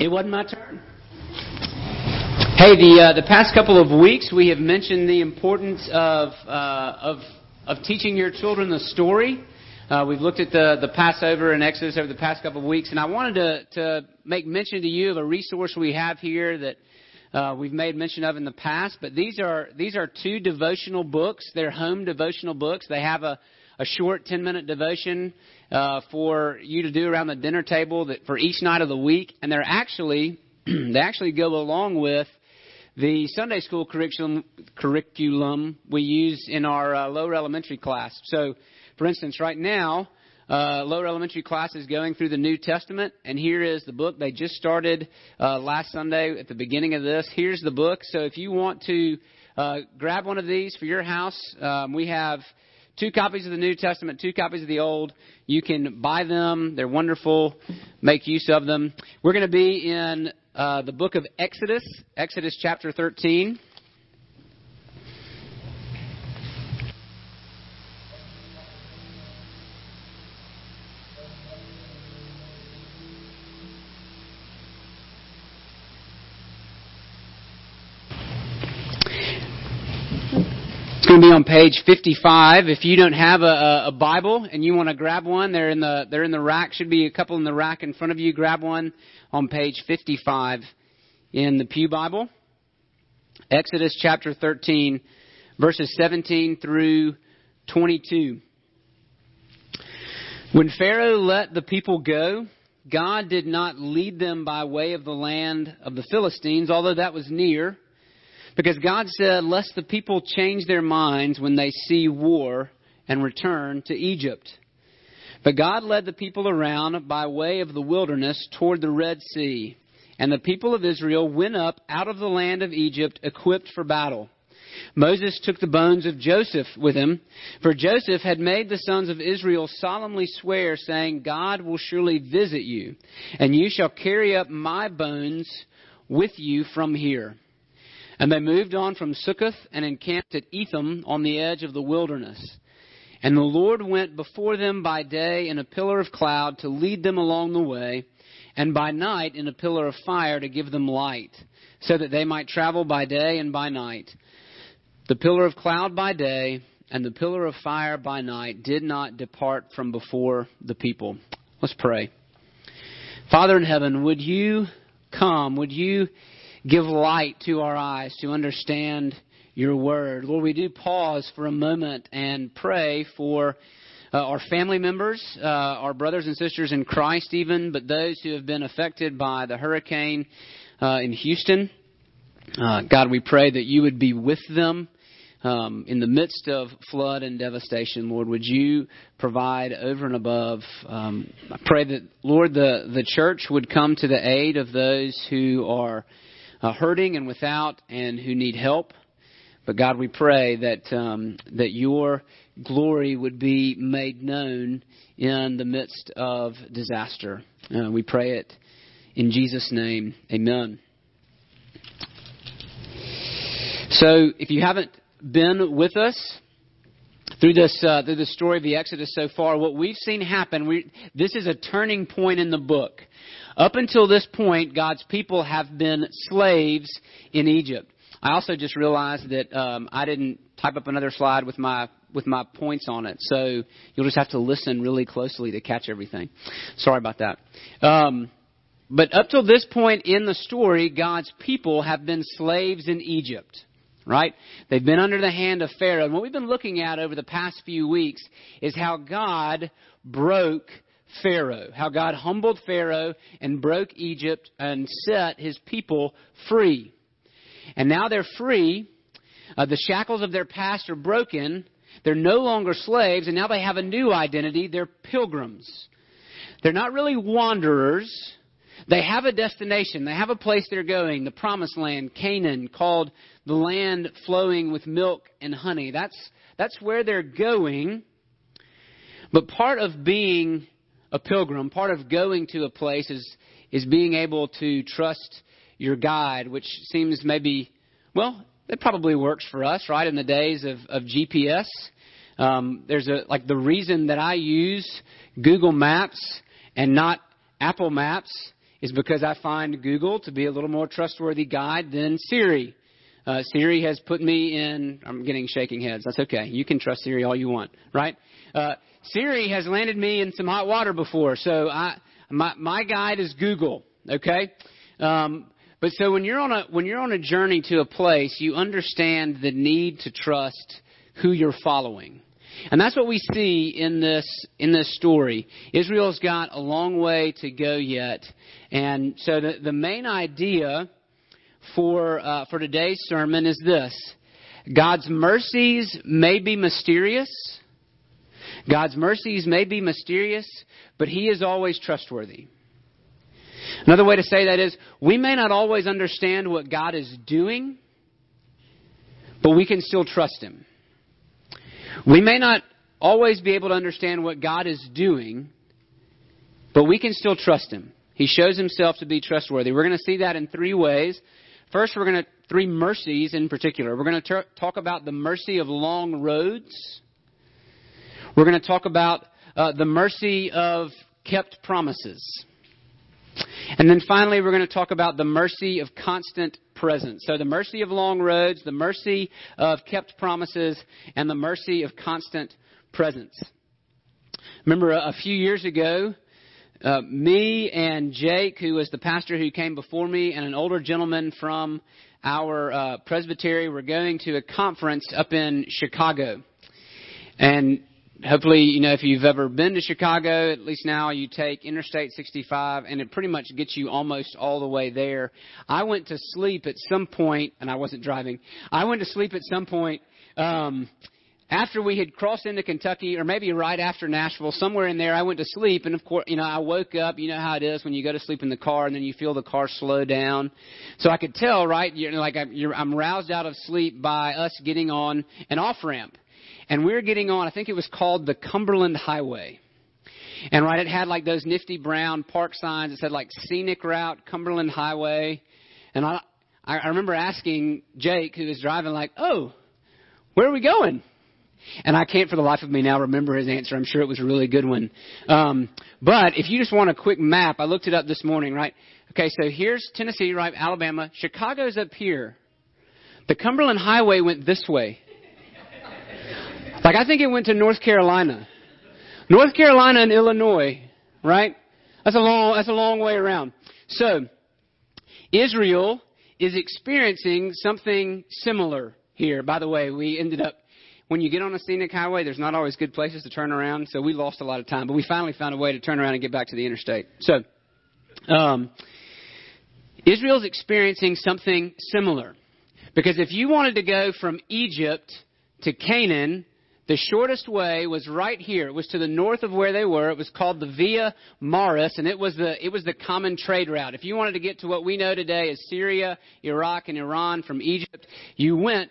It wasn't my turn. Hey, the uh, the past couple of weeks we have mentioned the importance of uh, of of teaching your children the story. Uh, we've looked at the the Passover and Exodus over the past couple of weeks, and I wanted to to make mention to you of a resource we have here that. Uh, we've made mention of in the past, but these are these are two devotional books. They're home devotional books. They have a a short 10 minute devotion uh, for you to do around the dinner table that for each night of the week, and they're actually they actually go along with the Sunday school curriculum curriculum we use in our uh, lower elementary class. So, for instance, right now. Uh, lower elementary class is going through the New Testament, and here is the book they just started uh, last Sunday at the beginning of this. Here's the book. So if you want to uh, grab one of these for your house, um, we have two copies of the New Testament, two copies of the Old. You can buy them. They're wonderful. Make use of them. We're going to be in uh, the book of Exodus, Exodus chapter 13. Going to be on page 55. If you don't have a, a Bible and you want to grab one, they're in the they're in the rack. Should be a couple in the rack in front of you. Grab one on page 55 in the Pew Bible. Exodus chapter 13, verses 17 through 22. When Pharaoh let the people go, God did not lead them by way of the land of the Philistines, although that was near because God said, Lest the people change their minds when they see war and return to Egypt. But God led the people around by way of the wilderness toward the Red Sea. And the people of Israel went up out of the land of Egypt equipped for battle. Moses took the bones of Joseph with him, for Joseph had made the sons of Israel solemnly swear, saying, God will surely visit you, and you shall carry up my bones with you from here. And they moved on from Succoth and encamped at Etham on the edge of the wilderness. And the Lord went before them by day in a pillar of cloud to lead them along the way, and by night in a pillar of fire to give them light, so that they might travel by day and by night. The pillar of cloud by day and the pillar of fire by night did not depart from before the people. Let's pray. Father in heaven, would you come? Would you give light to our eyes to understand your word. Lord, we do pause for a moment and pray for uh, our family members, uh, our brothers and sisters in Christ, even, but those who have been affected by the hurricane uh, in Houston. Uh, God, we pray that you would be with them. Um, in the midst of flood and devastation, Lord, would you provide over and above? Um, I pray that, Lord, the, the church would come to the aid of those who are uh, hurting and without and who need help. But God, we pray that um, that your glory would be made known in the midst of disaster. Uh, we pray it in Jesus' name. Amen. So, if you haven't been with us through this uh, through the story of the Exodus so far, what we've seen happen, we, this is a turning point in the book. Up until this point, God's people have been slaves in Egypt. I also just realized that um, I didn't type up another slide with my with my points on it, so you'll just have to listen really closely to catch everything. Sorry about that. Um, but up till this point in the story, God's people have been slaves in Egypt. Right? They've been under the hand of Pharaoh. And what we've been looking at over the past few weeks is how God broke Pharaoh, how God humbled Pharaoh and broke Egypt and set his people free. And now they're free. Uh, the shackles of their past are broken. They're no longer slaves, and now they have a new identity. They're pilgrims. They're not really wanderers. They have a destination. They have a place they're going, the promised land, Canaan, called the land flowing with milk and honey. That's, that's where they're going. But part of being a pilgrim, part of going to a place is, is being able to trust your guide, which seems maybe, well, it probably works for us, right, in the days of, of GPS. Um, there's a, like the reason that I use Google Maps and not Apple Maps is because I find Google to be a little more trustworthy guide than Siri. Uh, Siri has put me in. I'm getting shaking heads. That's okay. You can trust Siri all you want, right? Uh, Siri has landed me in some hot water before, so I my my guide is Google. Okay. Um, but so when you're on a when you're on a journey to a place, you understand the need to trust who you're following. And that's what we see in this in this story. Israel's got a long way to go yet, and so the the main idea for uh, for today's sermon is this: God's mercies may be mysterious. God's mercies may be mysterious, but He is always trustworthy. Another way to say that is we may not always understand what God is doing, but we can still trust Him. We may not always be able to understand what God is doing, but we can still trust Him. He shows Himself to be trustworthy. We're going to see that in three ways. First, we're going to, three mercies in particular. We're going to talk about the mercy of long roads. We're going to talk about uh, the mercy of kept promises. And then finally, we're going to talk about the mercy of constant presence. So the mercy of long roads, the mercy of kept promises, and the mercy of constant presence. Remember a, few years ago, uh, me and Jake, who was the pastor who came before me, and an older gentleman from our uh, presbytery were going to a conference up in Chicago. And hopefully, you know, if you've ever been to Chicago, at least now you take Interstate 65 and it pretty much gets you almost all the way there. I went to sleep at some point, and I wasn't driving. I went to sleep at some point, um, after we had crossed into Kentucky, or maybe right after Nashville, somewhere in there, I went to sleep, and of course, you know, I woke up. You know how it is when you go to sleep in the car, and then you feel the car slow down. So I could tell, right? You know, like I'm, you're, I'm roused out of sleep by us getting on an off ramp, and we we're getting on. I think it was called the Cumberland Highway. And right, it had like those nifty brown park signs. It said like scenic route, Cumberland Highway. And I, I remember asking Jake, who was driving, like, "Oh, where are we going?" And I can't for the life of me now remember his answer. I'm sure it was a really good one. Um, but if you just want a quick map, I looked it up this morning, right? Okay, so here's Tennessee, right? Alabama. Chicago's up here. The Cumberland Highway went this way. Like I think it went to North Carolina. North Carolina and Illinois, right? That's a long that's a long way around. So, Israel is experiencing something similar here. By the way, we ended up when you get on a scenic highway, there's not always good places to turn around, so we lost a lot of time. But we finally found a way to turn around and get back to the interstate. So, um, Israel's experiencing something similar. Because if you wanted to go from Egypt to Canaan, the shortest way was right here. It was to the north of where they were. It was called the Via Maris, and it was the it was the common trade route. If you wanted to get to what we know today as Syria, Iraq, and Iran from Egypt, you went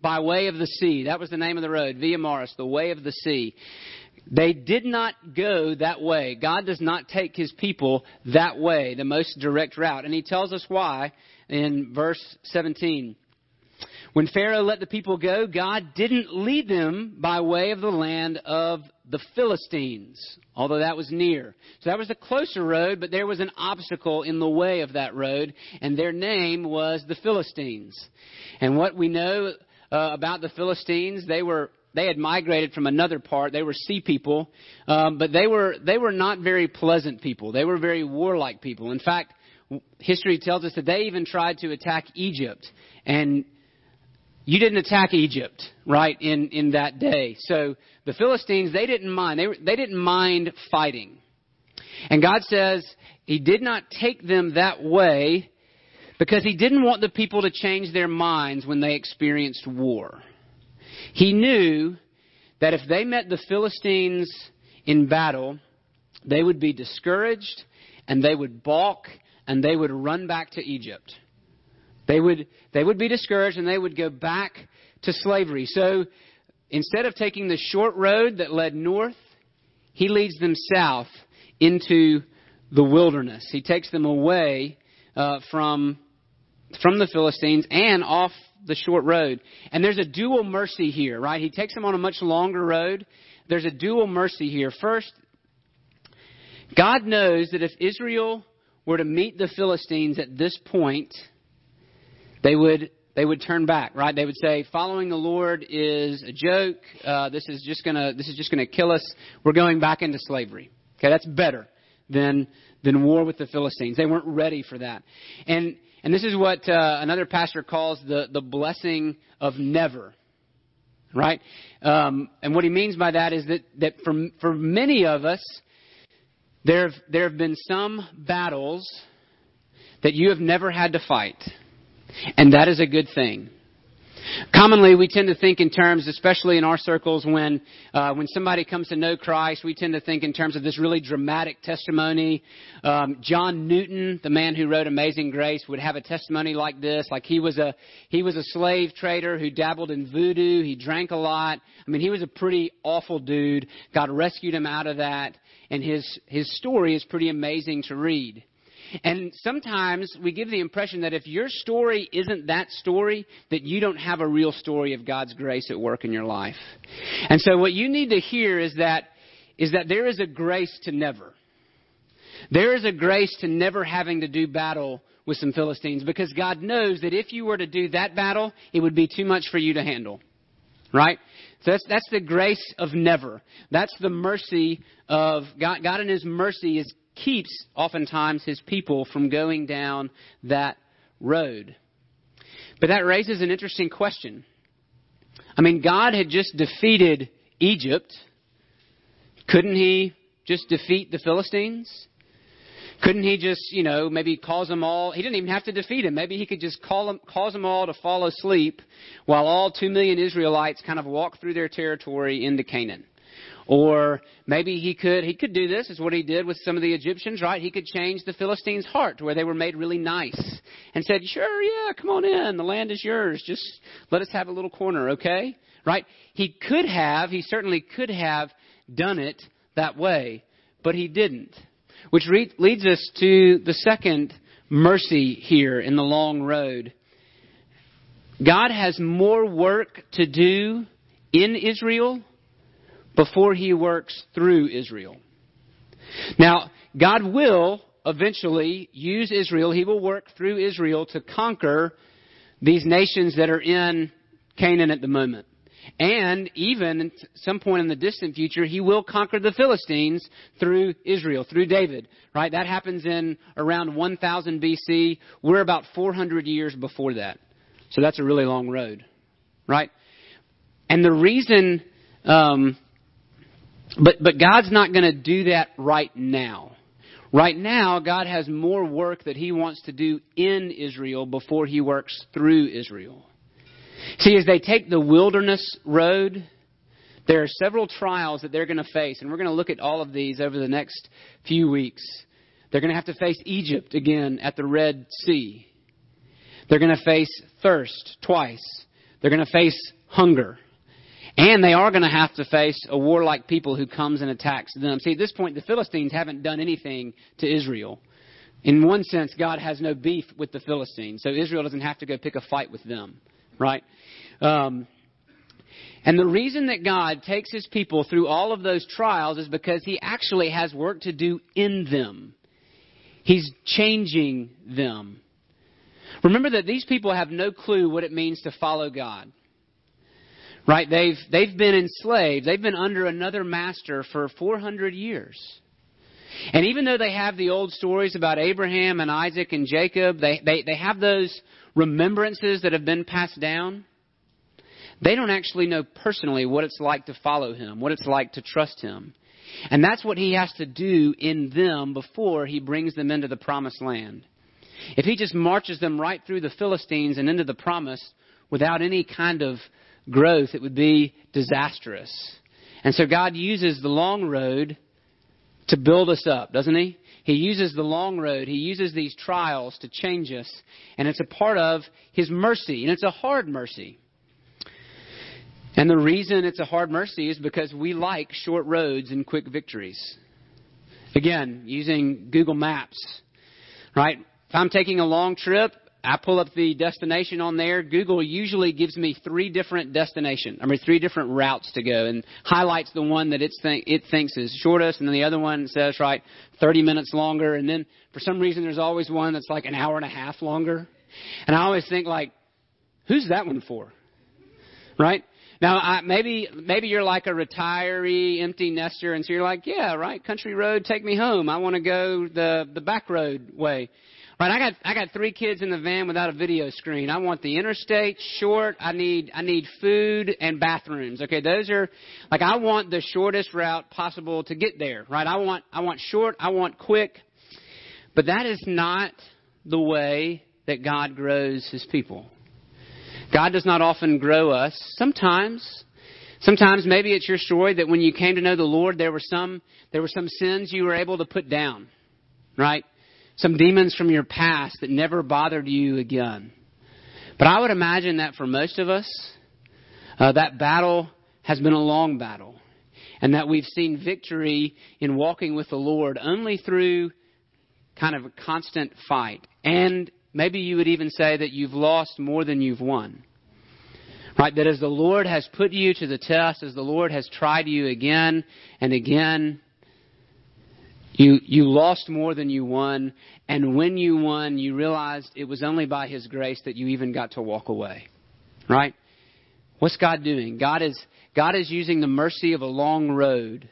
by way of the sea. That was the name of the road, Via Maris, the way of the sea. They did not go that way. God does not take his people that way, the most direct route. And he tells us why in verse 17. When Pharaoh let the people go, God didn't lead them by way of the land of the Philistines, although that was near. So that was the closer road, but there was an obstacle in the way of that road, and their name was the Philistines. And what we know uh, about the Philistines. They were they had migrated from another part. They were sea people, um, but they were they were not very pleasant people. They were very warlike people. In fact, history tells us that they even tried to attack Egypt, and you didn't attack Egypt, right? In in that day, so the Philistines they didn't mind. They they didn't mind fighting, and God says He did not take them that way because he didn't want the people to change their minds when they experienced war. He knew that if they met the Philistines in battle, they would be discouraged and they would balk and they would run back to Egypt. They would, they would be discouraged and they would go back to slavery. So instead of taking the short road that led north, he leads them south into the wilderness. He takes them away uh, from from the Philistines and off the short road. And there's a dual mercy here, right? He takes them on a much longer road. There's a dual mercy here. First, God knows that if Israel were to meet the Philistines at this point, they would they would turn back, right? They would say, "Following the Lord is a joke. Uh, this is just gonna this is just gonna kill us. We're going back into slavery." Okay, that's better than than war with the Philistines. They weren't ready for that, and and this is what uh, another pastor calls the the blessing of never. Right, um, and what he means by that is that that for for many of us, there there have been some battles that you have never had to fight and that is a good thing. Commonly, we tend to think in terms, especially in our circles, when uh, when somebody comes to know Christ, we tend to think in terms of this really dramatic testimony. Um, John Newton, the man who wrote Amazing Grace, would have a testimony like this: like he was a he was a slave trader who dabbled in voodoo. He drank a lot. I mean, he was a pretty awful dude. God rescued him out of that, and his his story is pretty amazing to read. And sometimes we give the impression that if your story isn't that story, that you don't have a real story of God's grace at work in your life. And so what you need to hear is that, is that there is a grace to never. There is a grace to never having to do battle with some Philistines because God knows that if you were to do that battle, it would be too much for you to handle. Right? So that's, that's the grace of never. That's the mercy of God. God in His mercy is keeps oftentimes his people from going down that road. But that raises an interesting question. I mean, God had just defeated Egypt. Couldn't he just defeat the Philistines? Couldn't he just, you know, maybe cause them all? He didn't even have to defeat them. Maybe he could just call them, cause them all to fall asleep while all two million Israelites kind of walk through their territory into Canaan. Or maybe he could he could do this is what he did with some of the Egyptians, right? He could change the Philistines' heart to where they were made really nice and said, "Sure, yeah, come on in. The land is yours. Just let us have a little corner, okay?" Right? He could have, he certainly could have done it that way, but he didn't. Which re- leads us to the second mercy here in the long road. God has more work to do in Israel before he works through Israel. Now, God will eventually use Israel. He will work through Israel to conquer these nations that are in Canaan at the moment. And even at some point in the distant future, he will conquer the Philistines through Israel, through David. Right? That happens in around 1000 BC. We're about 400 years before that. So that's a really long road. Right? And the reason um, but, but God's not going to do that right now. Right now, God has more work that He wants to do in Israel before He works through Israel. See, as they take the wilderness road, there are several trials that they're going to face, and we're going to look at all of these over the next few weeks. They're going to have to face Egypt again at the Red Sea. They're going to face thirst twice. They're going to face hunger. And they are going to have to face a warlike people who comes and attacks them. See, at this point, the Philistines haven't done anything to Israel. In one sense, God has no beef with the Philistines, so Israel doesn't have to go pick a fight with them, right? Um, and the reason that God takes his people through all of those trials is because he actually has work to do in them. He's changing them. Remember that these people have no clue what it means to follow God. Right? They've, they've been enslaved. They've been under another master for 400 years. And even though they have the old stories about Abraham and Isaac and Jacob, they, they, they have those remembrances that have been passed down. They don't actually know personally what it's like to follow him, what it's like to trust him. And that's what he has to do in them before he brings them into the promised land. If he just marches them right through the Philistines and into the promise without any kind of growth, it would be disastrous. And so God uses the long road to build us up, doesn't He? He uses the long road. He uses these trials to change us. And it's a part of His mercy. And it's a hard mercy. And the reason it's a hard mercy is because we like short roads and quick victories. Again, using Google Maps, right? If I'm taking a long trip, I pull up the destination on there. Google usually gives me three different destination, I mean three different routes to go, and highlights the one that it's th- it thinks is shortest, and then the other one says right 30 minutes longer, and then for some reason there's always one that's like an hour and a half longer, and I always think like, who's that one for? Right? Now, I, maybe maybe you're like a retiree, empty nester, and so you're like, yeah, right, country road, take me home. I want to go the the back road way. Right, I got I got three kids in the van without a video screen. I want the interstate short. I need I need food and bathrooms. Okay, those are like I want the shortest route possible to get there. Right, I want I want short. I want quick. But that is not the way that God grows His people. God does not often grow us. Sometimes, sometimes maybe it's your story that when you came to know the Lord, there were some there were some sins you were able to put down, right? Some demons from your past that never bothered you again. But I would imagine that for most of us, uh, that battle has been a long battle, and that we've seen victory in walking with the Lord only through kind of a constant fight and Maybe you would even say that you've lost more than you've won. Right? That as the Lord has put you to the test, as the Lord has tried you again and again, you, you lost more than you won. And when you won, you realized it was only by His grace that you even got to walk away. Right? What's God doing? God is, God is using the mercy of a long road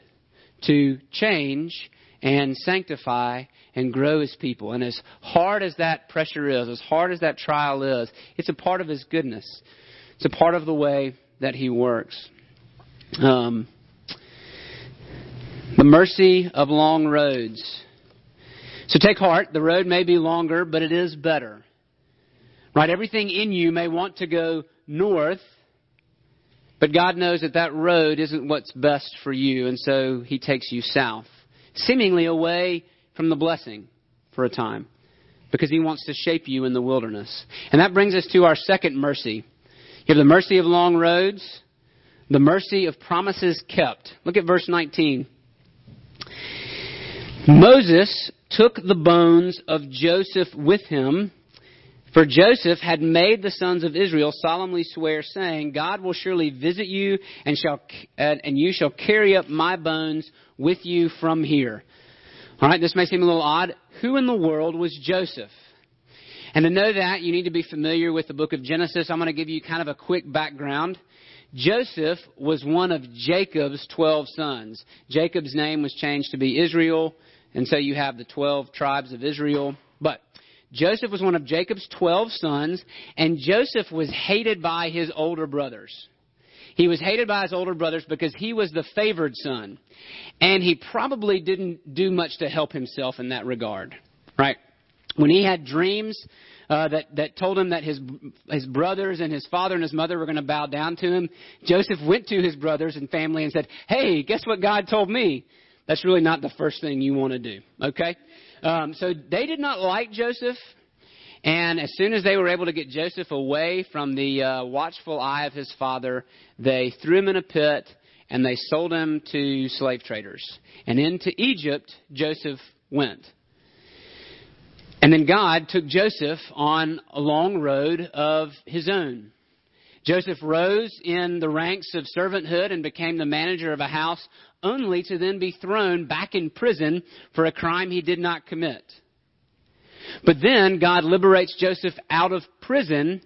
to change and sanctify and grow his people. And as hard as that pressure is, as hard as that trial is, it's a part of his goodness. It's a part of the way that he works. Um, the mercy of long roads. So take heart. The road may be longer, but it is better. Right? Everything in you may want to go north, but God knows that that road isn't what's best for you, and so He takes you south seemingly away from the blessing for a time because he wants to shape you in the wilderness. And that brings us to our second mercy. You have the mercy of long roads, the mercy of promises kept. Look at verse 19. Moses took the bones of Joseph with him for Joseph had made the sons of Israel solemnly swear, saying, God will surely visit you, and, shall, and you shall carry up my bones with you from here. All right, this may seem a little odd. Who in the world was Joseph? And to know that, you need to be familiar with the book of Genesis. I'm going to give you kind of a quick background. Joseph was one of Jacob's 12 sons. Jacob's name was changed to be Israel, and so you have the 12 tribes of Israel. But Joseph was one of Jacob's 12 sons, and Joseph was hated by his older brothers. He was hated by his older brothers because he was the favored son. And he probably didn't do much to help himself in that regard. Right? When he had dreams uh, that, that told him that his, his brothers and his father and his mother were going to bow down to him, Joseph went to his brothers and family and said, Hey, guess what God told me? That's really not the first thing you want to do. Okay? Um, so they did not like Joseph. And as soon as they were able to get Joseph away from the uh, watchful eye of his father, they threw him in a pit and they sold him to slave traders. And into Egypt, Joseph went. And then God took Joseph on a long road of his own. Joseph rose in the ranks of servanthood and became the manager of a house, only to then be thrown back in prison for a crime he did not commit. But then God liberates Joseph out of prison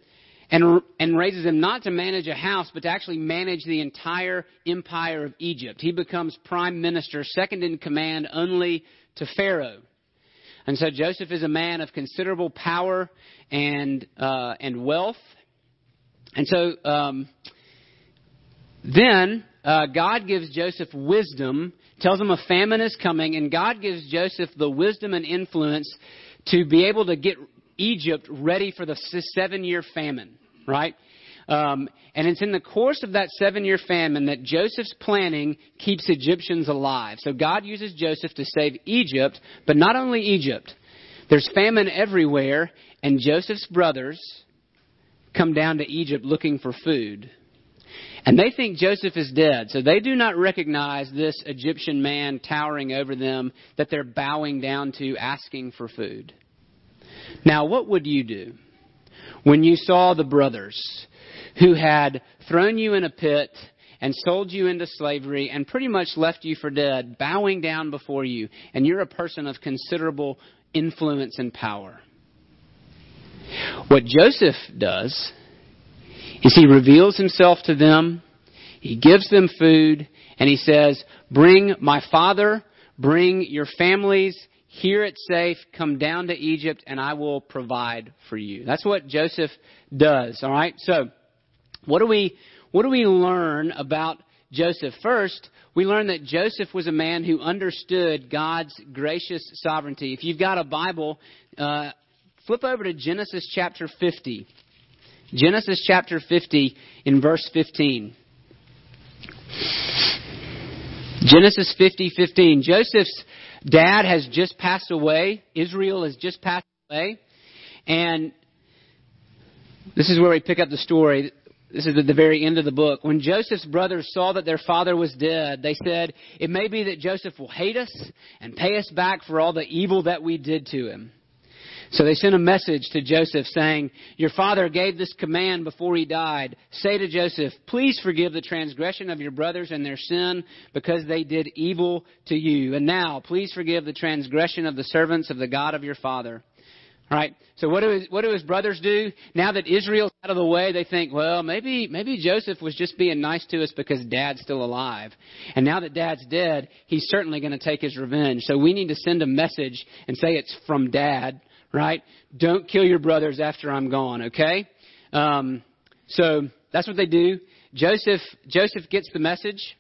and, and raises him not to manage a house, but to actually manage the entire empire of Egypt. He becomes prime minister, second in command only to Pharaoh. And so Joseph is a man of considerable power and, uh, and wealth. And so um, then uh, God gives Joseph wisdom, tells him a famine is coming, and God gives Joseph the wisdom and influence to be able to get Egypt ready for the seven year famine, right? Um, and it's in the course of that seven year famine that Joseph's planning keeps Egyptians alive. So God uses Joseph to save Egypt, but not only Egypt. There's famine everywhere, and Joseph's brothers come down to Egypt looking for food. And they think Joseph is dead, so they do not recognize this Egyptian man towering over them that they're bowing down to, asking for food. Now, what would you do? when you saw the brothers who had thrown you in a pit and sold you into slavery and pretty much left you for dead, bowing down before you, and you're a person of considerable influence and power. What Joseph does is he reveals himself to them, he gives them food, and he says, Bring my father, bring your families, here it's safe, come down to Egypt, and I will provide for you. That's what Joseph does, all right? So, what do we, what do we learn about Joseph? First, we learn that Joseph was a man who understood God's gracious sovereignty. If you've got a Bible, uh, flip over to Genesis chapter 50. Genesis chapter 50 in verse 15. Genesis 50, 15. Joseph's dad has just passed away. Israel has just passed away. And this is where we pick up the story. This is at the very end of the book. When Joseph's brothers saw that their father was dead, they said, It may be that Joseph will hate us and pay us back for all the evil that we did to him. So they sent a message to Joseph saying, Your father gave this command before he died. Say to Joseph, Please forgive the transgression of your brothers and their sin because they did evil to you. And now, please forgive the transgression of the servants of the God of your father. Right. So what do his, what do his brothers do? Now that Israel's out of the way, they think, well, maybe maybe Joseph was just being nice to us because Dad's still alive, and now that Dad's dead, he's certainly going to take his revenge. So we need to send a message and say it's from Dad right? Don't kill your brothers after I'm gone, okay? Um, so that's what they do. Joseph, Joseph gets the message.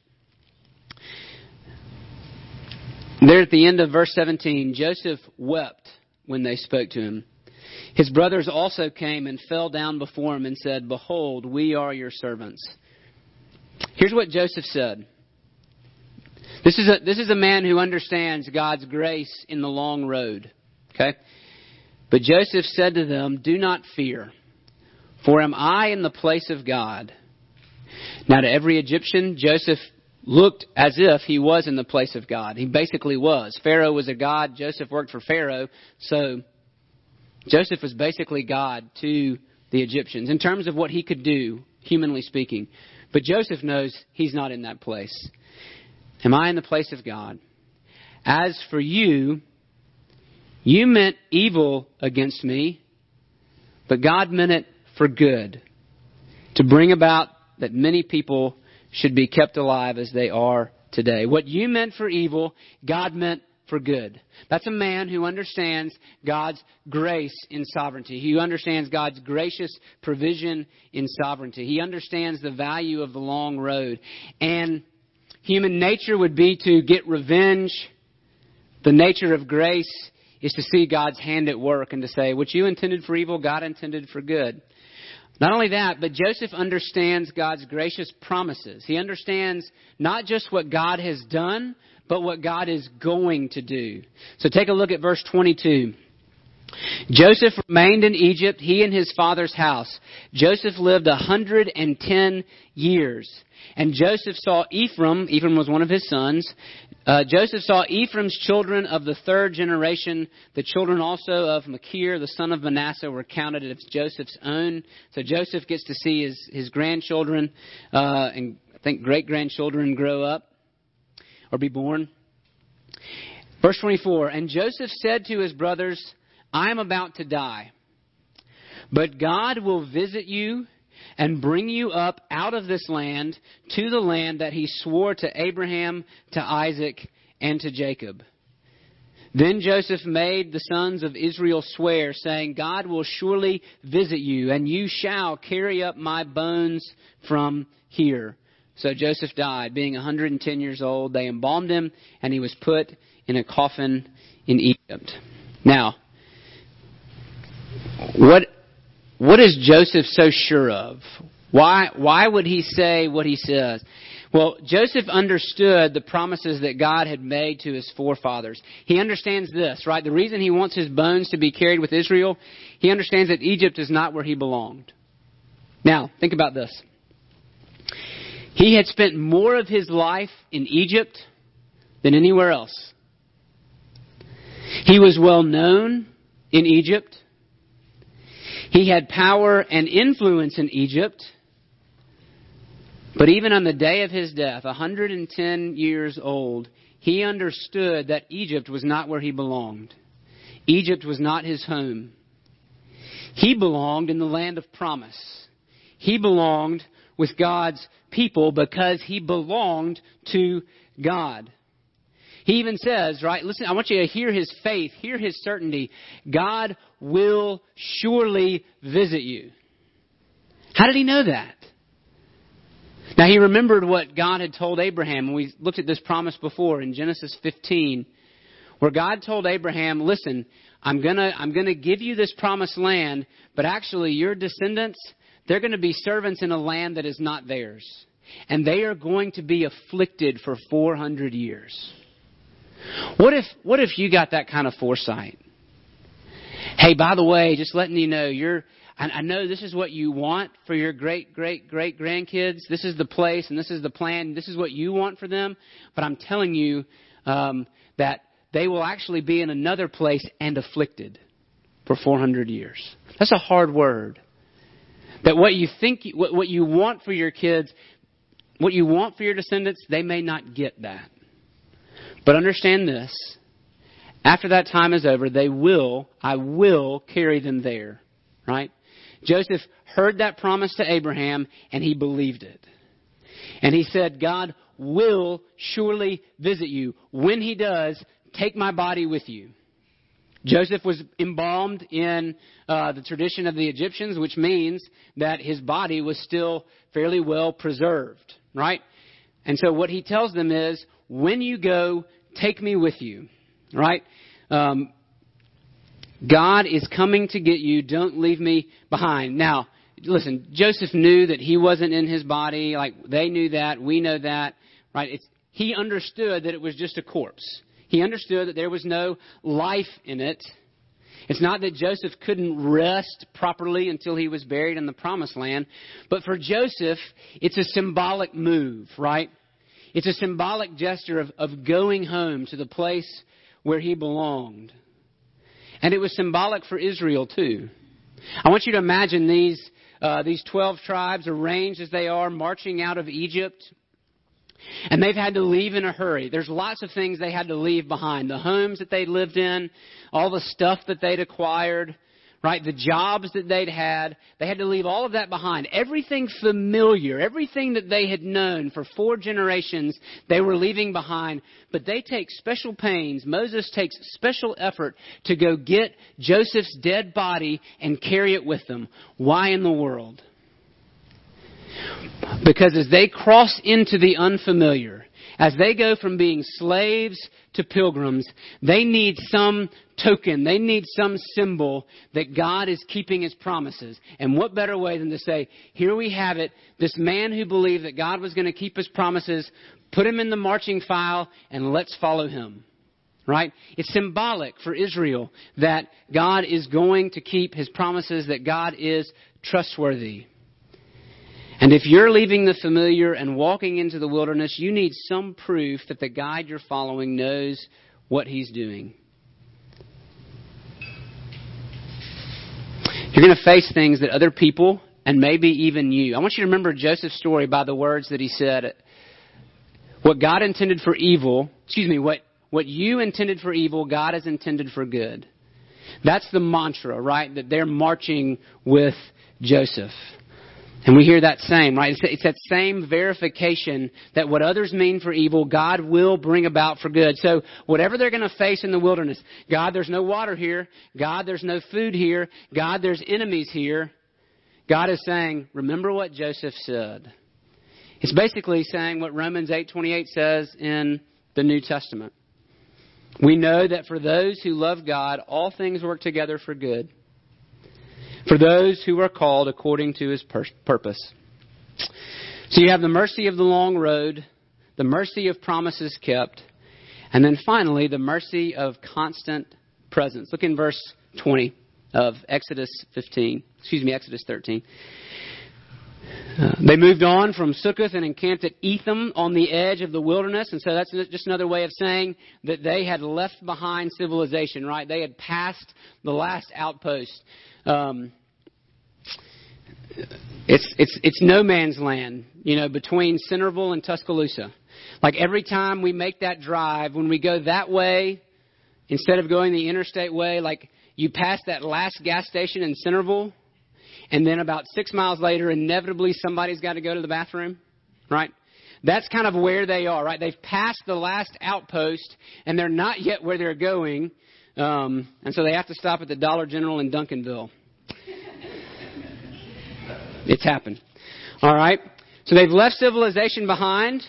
There at the end of verse 17, Joseph wept when they spoke to him. His brothers also came and fell down before him and said, Behold, we are your servants. Here's what Joseph said. This is a, this is a man who understands God's grace in the long road. Okay? But Joseph said to them, Do not fear, for am I in the place of God? Now, to every Egyptian, Joseph looked as if he was in the place of God. He basically was. Pharaoh was a god. Joseph worked for Pharaoh. So, Joseph was basically God to the Egyptians in terms of what he could do, humanly speaking. But Joseph knows he's not in that place. Am I in the place of God? As for you, you meant evil against me, but God meant it for good, to bring about that many people should be kept alive as they are today. What you meant for evil, God meant for good. That's a man who understands God's grace in sovereignty. He understands God's gracious provision in sovereignty. He understands the value of the long road. And human nature would be to get revenge. The nature of grace is to see God's hand at work and to say, what you intended for evil, God intended for good. Not only that, but Joseph understands God's gracious promises. He understands not just what God has done, but what God is going to do. So take a look at verse 22. Joseph remained in Egypt, he and his father's house. Joseph lived a hundred and ten years. And Joseph saw Ephraim, Ephraim was one of his sons. Uh, Joseph saw Ephraim's children of the third generation. The children also of Machir, the son of Manasseh, were counted as Joseph's own. So Joseph gets to see his, his grandchildren uh, and I think great grandchildren grow up or be born. Verse 24 And Joseph said to his brothers, I am about to die. But God will visit you and bring you up out of this land to the land that he swore to Abraham, to Isaac, and to Jacob. Then Joseph made the sons of Israel swear, saying, God will surely visit you, and you shall carry up my bones from here. So Joseph died, being 110 years old. They embalmed him, and he was put in a coffin in Egypt. Now, what, what is Joseph so sure of? Why, why would he say what he says? Well, Joseph understood the promises that God had made to his forefathers. He understands this, right? The reason he wants his bones to be carried with Israel, he understands that Egypt is not where he belonged. Now, think about this. He had spent more of his life in Egypt than anywhere else. He was well known in Egypt. He had power and influence in Egypt. But even on the day of his death, 110 years old, he understood that Egypt was not where he belonged. Egypt was not his home. He belonged in the land of promise. He belonged with God's people because he belonged to God. He even says, right, listen, I want you to hear his faith, hear his certainty. God will surely visit you. How did he know that? Now he remembered what God had told Abraham, and we looked at this promise before in Genesis 15, where God told Abraham, listen, I'm gonna, I'm gonna give you this promised land, but actually your descendants, they're gonna be servants in a land that is not theirs. And they are going to be afflicted for 400 years. What if, what if you got that kind of foresight? Hey, by the way, just letting you know, you're, I know this is what you want for your great, great, great grandkids. This is the place and this is the plan. This is what you want for them. But I'm telling you um, that they will actually be in another place and afflicted for 400 years. That's a hard word. That what you think, what, what you want for your kids, what you want for your descendants, they may not get that. But understand this. After that time is over, they will, I will carry them there. Right? Joseph heard that promise to Abraham and he believed it. And he said, God will surely visit you. When he does, take my body with you. Joseph was embalmed in uh, the tradition of the Egyptians, which means that his body was still fairly well preserved, right? And so what he tells them is, when you go, take me with you, right? Um, God is coming to get you. Don't leave me behind. Now, listen, Joseph knew that he wasn't in his body. Like, they knew that. We know that. Right? It's, he understood that it was just a corpse. He understood that there was no life in it. It's not that Joseph couldn't rest properly until he was buried in the promised land, but for Joseph, it's a symbolic move, right? It's a symbolic gesture of, of going home to the place where he belonged. And it was symbolic for Israel too. I want you to imagine these, uh, these 12 tribes arranged as they are marching out of Egypt. And they've had to leave in a hurry. There's lots of things they had to leave behind. The homes that they lived in, all the stuff that they'd acquired, right? The jobs that they'd had, they had to leave all of that behind. Everything familiar, everything that they had known for four generations, they were leaving behind. But they take special pains. Moses takes special effort to go get Joseph's dead body and carry it with them. Why in the world? Because as they cross into the unfamiliar, as they go from being slaves to pilgrims, they need some token, they need some symbol that God is keeping his promises. And what better way than to say, here we have it, this man who believed that God was going to keep his promises, put him in the marching file, and let's follow him. Right? It's symbolic for Israel that God is going to keep his promises, that God is trustworthy. And if you're leaving the familiar and walking into the wilderness, you need some proof that the guide you're following knows what he's doing. You're going to face things that other people and maybe even you. I want you to remember Joseph's story by the words that he said. What God intended for evil, excuse me, what, what you intended for evil, God has intended for good. That's the mantra, right? That they're marching with Joseph. And we hear that same, right? It's, it's, that same verification that what others mean for evil, God will bring about for good. So whatever they're going to face in the wilderness, God, there's no water here. God, there's no food here. God, there's enemies here. God is saying, remember what Joseph said. It's basically saying what Romans 8:28 says in the New Testament. We know that for those who love God, all things work together for good for those who are called according to his pur- purpose. So you have the mercy of the long road, the mercy of promises kept, and then finally the mercy of constant presence. Look in verse 20 of Exodus 15, excuse me, Exodus 13. They moved on from Succoth and encamped at Etham on the edge of the wilderness. And so that's just another way of saying that they had left behind civilization, right? They had passed the last outpost. Um, it's it's it's no man's land, you know, between Centerville and Tuscaloosa. Like every time we make that drive, when we go that way, instead of going the interstate way, like you pass that last gas station in Centerville, and then about six miles later, inevitably somebody's got to go to the bathroom, right? That's kind of where they are, right? They've passed the last outpost, and they're not yet where they're going, um, and so they have to stop at the Dollar General in Duncanville. it's happened. All right? So they've left civilization behind.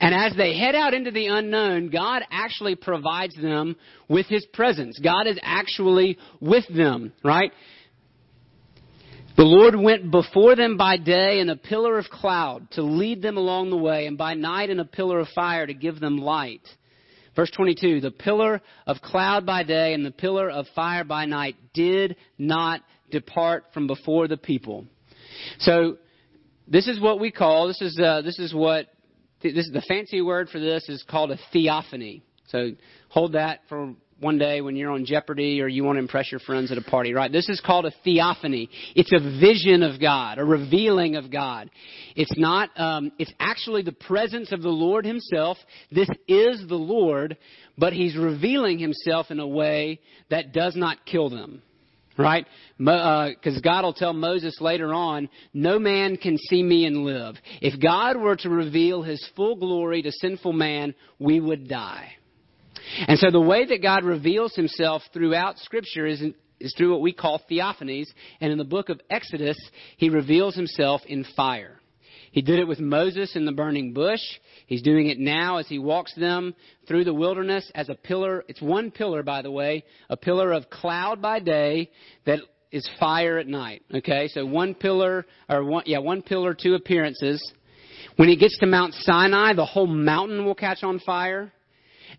And as they head out into the unknown, God actually provides them with His presence. God is actually with them, right? The Lord went before them by day in a pillar of cloud to lead them along the way, and by night in a pillar of fire to give them light. Verse 22 The pillar of cloud by day and the pillar of fire by night did not depart from before the people. So, this is what we call, this is, uh, this is what this the fancy word for this is called a theophany. So hold that for one day when you're on Jeopardy or you want to impress your friends at a party, right? This is called a theophany. It's a vision of God, a revealing of God. It's not, um, it's actually the presence of the Lord Himself. This is the Lord, but He's revealing Himself in a way that does not kill them. Right? Because uh, God will tell Moses later on, no man can see me and live. If God were to reveal his full glory to sinful man, we would die. And so the way that God reveals himself throughout Scripture is, is through what we call theophanies. And in the book of Exodus, he reveals himself in fire. He did it with Moses in the burning bush. He's doing it now as he walks them through the wilderness as a pillar. It's one pillar, by the way, a pillar of cloud by day that is fire at night. Okay, so one pillar, or one, yeah, one pillar, two appearances. When he gets to Mount Sinai, the whole mountain will catch on fire.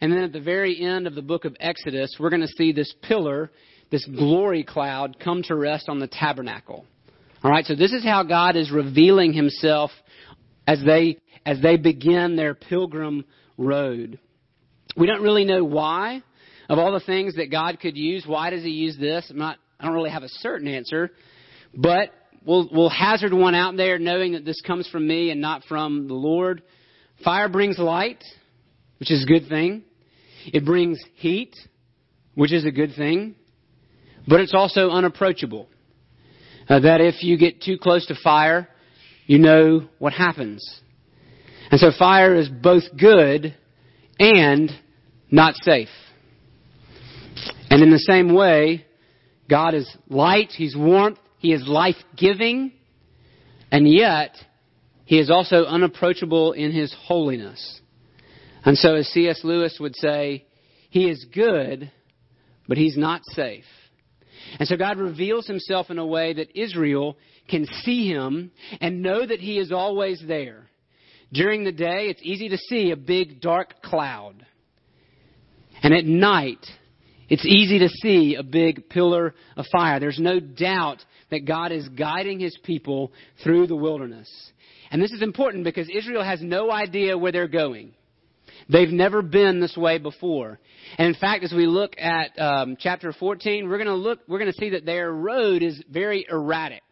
And then at the very end of the book of Exodus, we're going to see this pillar, this glory cloud, come to rest on the tabernacle. All right, so this is how God is revealing himself as they as they begin their pilgrim road. We don't really know why. Of all the things that God could use, why does he use this? I'm not I don't really have a certain answer, but we'll we'll hazard one out there knowing that this comes from me and not from the Lord. Fire brings light, which is a good thing. It brings heat, which is a good thing. But it's also unapproachable. Uh, that if you get too close to fire, you know what happens. And so fire is both good and not safe. And in the same way, God is light, He's warmth, He is life giving, and yet He is also unapproachable in His holiness. And so, as C.S. Lewis would say, He is good, but He's not safe. And so God reveals himself in a way that Israel can see him and know that he is always there. During the day, it's easy to see a big dark cloud. And at night, it's easy to see a big pillar of fire. There's no doubt that God is guiding his people through the wilderness. And this is important because Israel has no idea where they're going. They've never been this way before. And in fact, as we look at um, chapter 14, we're going to look, we're going to see that their road is very erratic,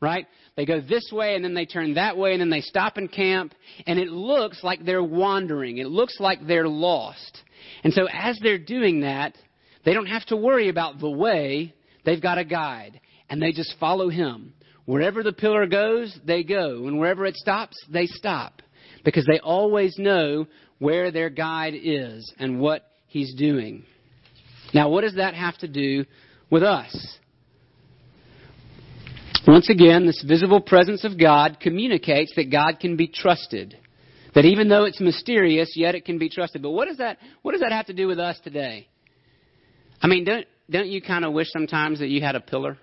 right? They go this way and then they turn that way and then they stop and camp, and it looks like they're wandering. It looks like they're lost. And so as they're doing that, they don't have to worry about the way. They've got a guide, and they just follow him. Wherever the pillar goes, they go, and wherever it stops, they stop because they always know where their guide is and what he's doing. Now, what does that have to do with us? Once again, this visible presence of God communicates that God can be trusted. That even though it's mysterious, yet it can be trusted. But what does that what does that have to do with us today? I mean, don't don't you kind of wish sometimes that you had a pillar?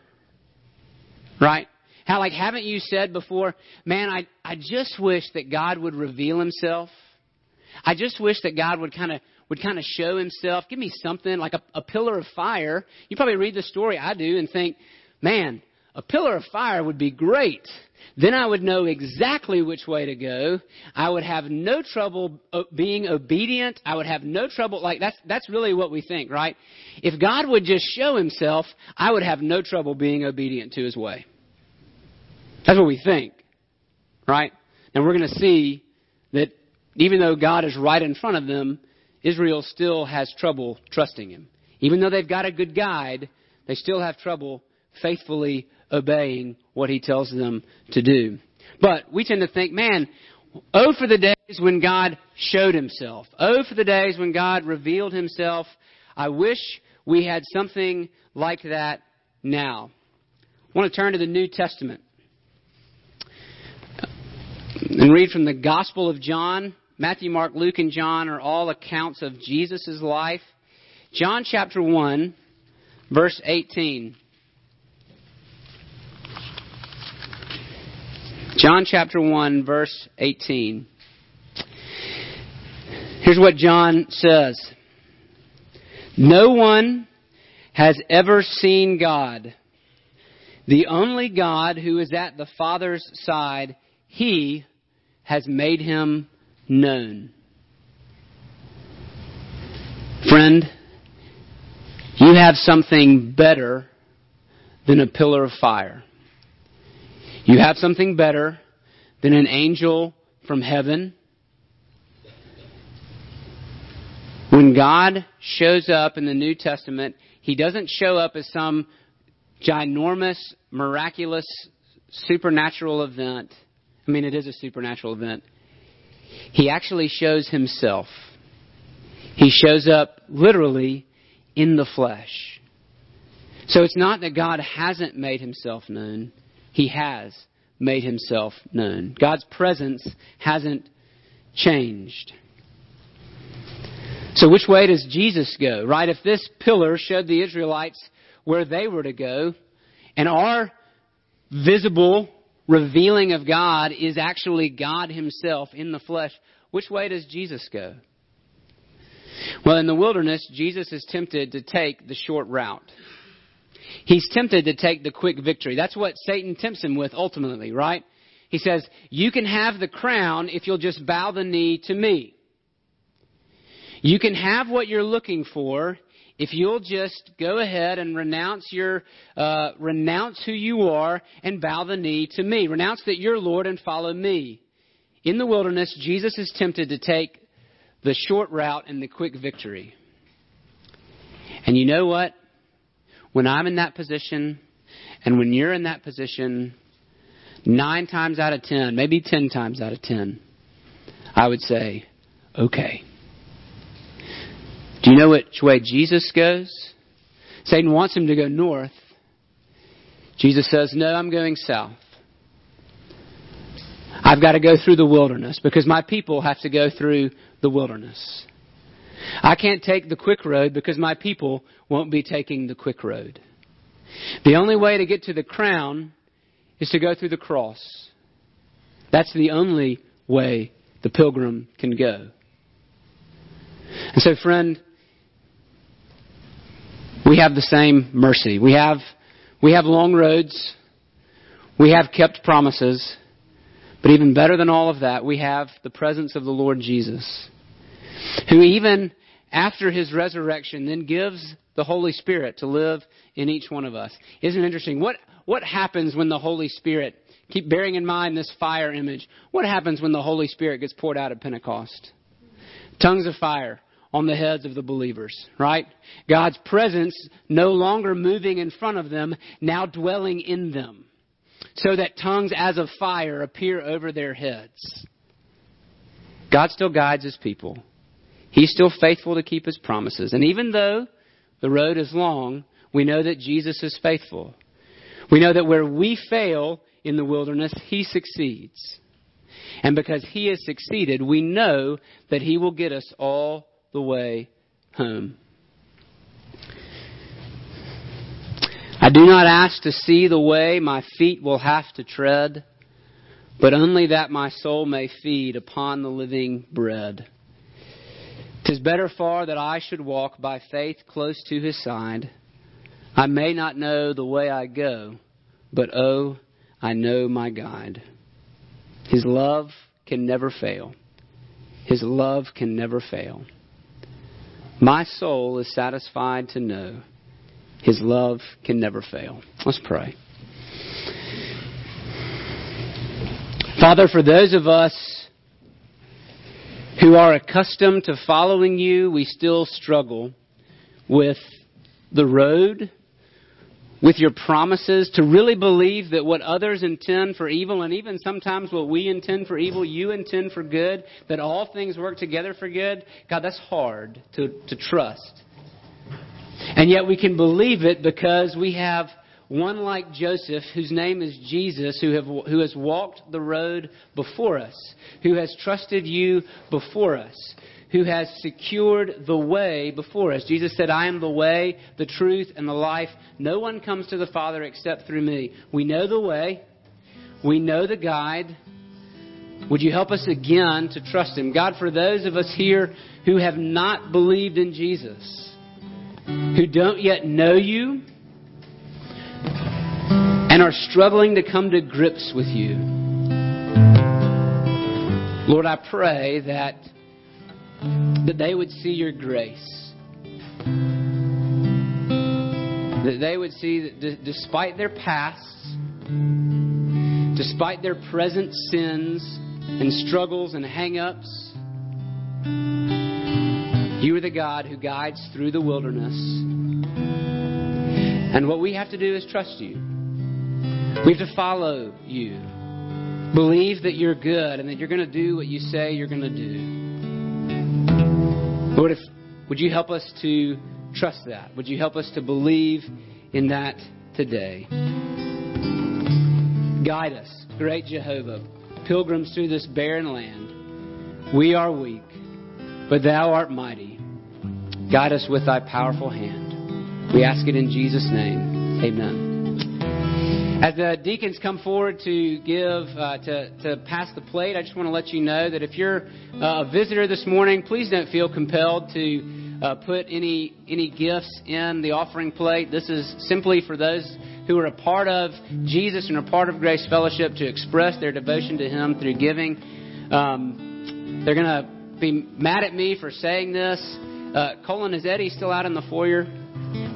Right? How like haven't you said before, man, I I just wish that God would reveal himself I just wish that God would kind of would kind of show himself, give me something like a, a pillar of fire. You probably read the story I do and think, man, a pillar of fire would be great. Then I would know exactly which way to go. I would have no trouble uh, being obedient. I would have no trouble like that's that's really what we think, right? If God would just show himself, I would have no trouble being obedient to his way. That's what we think, right? And we're going to see that even though God is right in front of them, Israel still has trouble trusting Him. Even though they've got a good guide, they still have trouble faithfully obeying what He tells them to do. But we tend to think, man, oh for the days when God showed Himself. Oh for the days when God revealed Himself. I wish we had something like that now. I want to turn to the New Testament and read from the Gospel of John. Matthew, Mark, Luke, and John are all accounts of Jesus' life. John chapter 1, verse 18. John chapter 1, verse 18. Here's what John says No one has ever seen God. The only God who is at the Father's side, he has made him known. Friend, you have something better than a pillar of fire. You have something better than an angel from heaven. When God shows up in the New Testament, He doesn't show up as some ginormous, miraculous, supernatural event. I mean, it is a supernatural event. He actually shows himself. He shows up literally in the flesh. So it's not that God hasn't made himself known, he has made himself known. God's presence hasn't changed. So, which way does Jesus go, right? If this pillar showed the Israelites where they were to go, and our visible revealing of God is actually God Himself in the flesh, which way does Jesus go? Well, in the wilderness, Jesus is tempted to take the short route. He's tempted to take the quick victory. That's what Satan tempts him with ultimately, right? He says, You can have the crown if you'll just bow the knee to me. You can have what you're looking for if you'll just go ahead and renounce your uh, renounce who you are and bow the knee to me. Renounce that you're lord and follow me. In the wilderness jesus is tempted to take the short route and the quick victory. And you know what? When i'm in that position and when you're in that position nine times out of ten maybe ten times out of ten i would say okay you know which way Jesus goes? Satan wants him to go north. Jesus says, No, I'm going south. I've got to go through the wilderness because my people have to go through the wilderness. I can't take the quick road because my people won't be taking the quick road. The only way to get to the crown is to go through the cross. That's the only way the pilgrim can go. And so, friend, we have the same mercy. We have, we have long roads. We have kept promises. But even better than all of that, we have the presence of the Lord Jesus, who even after his resurrection then gives the Holy Spirit to live in each one of us. Isn't it interesting? What, what happens when the Holy Spirit, keep bearing in mind this fire image, what happens when the Holy Spirit gets poured out at Pentecost? Tongues of fire on the heads of the believers, right? God's presence no longer moving in front of them, now dwelling in them, so that tongues as of fire appear over their heads. God still guides his people. He's still faithful to keep his promises. And even though the road is long, we know that Jesus is faithful. We know that where we fail in the wilderness, he succeeds. And because he has succeeded, we know that he will get us all the way home. I do not ask to see the way my feet will have to tread, but only that my soul may feed upon the living bread. Tis better far that I should walk by faith close to his side. I may not know the way I go, but oh, I know my guide. His love can never fail. His love can never fail. My soul is satisfied to know His love can never fail. Let's pray. Father, for those of us who are accustomed to following you, we still struggle with the road, with your promises, to really believe that what others intend for evil, and even sometimes what we intend for evil, you intend for good, that all things work together for good. God, that's hard to, to trust. And yet we can believe it because we have one like Joseph, whose name is Jesus, who, have, who has walked the road before us, who has trusted you before us, who has secured the way before us. Jesus said, I am the way, the truth, and the life. No one comes to the Father except through me. We know the way, we know the guide. Would you help us again to trust Him? God, for those of us here who have not believed in Jesus, who don't yet know you, and are struggling to come to grips with you. Lord, I pray that, that they would see your grace. That they would see that d- despite their pasts, despite their present sins and struggles and hang ups, you are the God who guides through the wilderness. And what we have to do is trust you. We have to follow you. Believe that you're good and that you're going to do what you say you're going to do. Lord, if, would you help us to trust that? Would you help us to believe in that today? Guide us, great Jehovah, pilgrims through this barren land. We are weak, but thou art mighty. Guide us with thy powerful hand. We ask it in Jesus' name. Amen. As the deacons come forward to give, uh, to, to pass the plate, I just want to let you know that if you're uh, a visitor this morning, please don't feel compelled to uh, put any, any gifts in the offering plate. This is simply for those who are a part of Jesus and are part of Grace Fellowship to express their devotion to Him through giving. Um, they're going to be mad at me for saying this. Uh, Colin, is Eddie still out in the foyer?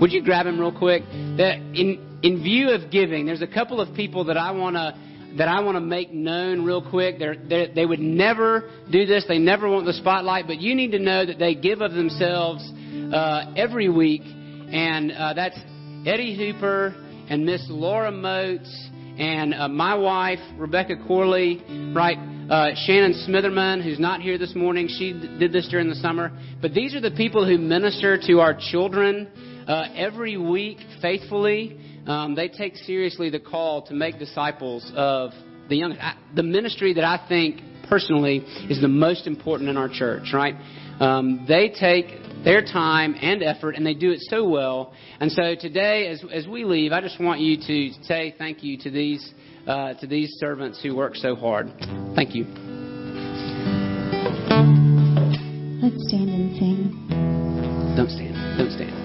Would you grab him real quick? That in in view of giving, there's a couple of people that I want to that I want to make known real quick. They're, they're, they would never do this. They never want the spotlight, but you need to know that they give of themselves uh, every week, and uh, that's Eddie Hooper and Miss Laura Moats and uh, my wife Rebecca Corley, right? Uh, Shannon Smitherman, who's not here this morning, she did this during the summer. But these are the people who minister to our children uh, every week faithfully. Um, they take seriously the call to make disciples of the young. The ministry that I think personally is the most important in our church, right? Um, they take their time and effort, and they do it so well. And so today, as, as we leave, I just want you to say thank you to these uh, to these servants who work so hard. Thank you. Let's stand and sing. Don't stand. Don't stand.